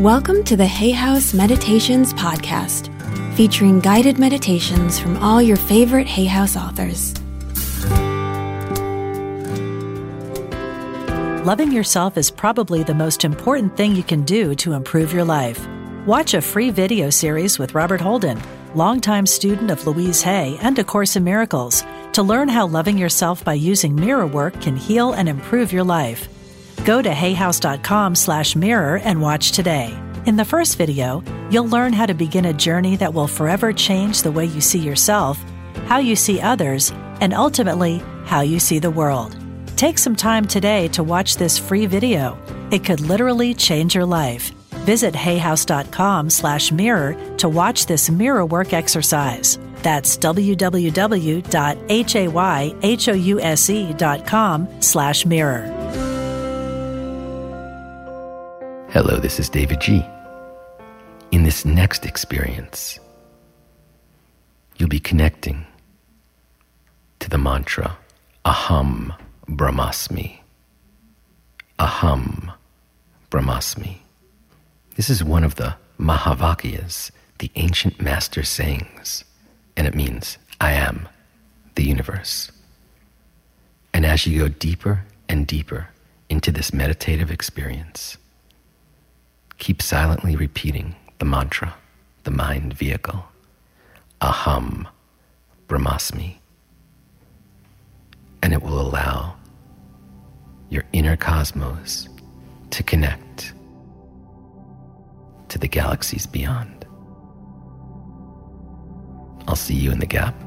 Welcome to the Hay House Meditations Podcast, featuring guided meditations from all your favorite Hay House authors. Loving yourself is probably the most important thing you can do to improve your life. Watch a free video series with Robert Holden, longtime student of Louise Hay and A Course in Miracles, to learn how loving yourself by using mirror work can heal and improve your life. Go to hayhouse.com slash mirror and watch today. In the first video, you'll learn how to begin a journey that will forever change the way you see yourself, how you see others, and ultimately, how you see the world. Take some time today to watch this free video. It could literally change your life. Visit hayhouse.com slash mirror to watch this mirror work exercise. That's www.hayhouse.com slash mirror. Hello, this is davidji. In this next experience, you'll be connecting to the mantra Aham Brahmasmi. Aham Brahmasmi. This is one of the Mahavakyas, the ancient master sayings, and it means I am the universe. And as you go deeper and deeper into this meditative experience, keep silently repeating the mantra, the mind vehicle, Aham Brahmasmi and it will allow your inner cosmos to connect to the galaxies beyond. I'll see you in the gap.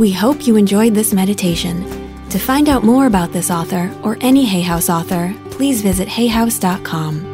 We hope you enjoyed this meditation. To find out more about this author or any Hay House author, please visit hayhouse.com.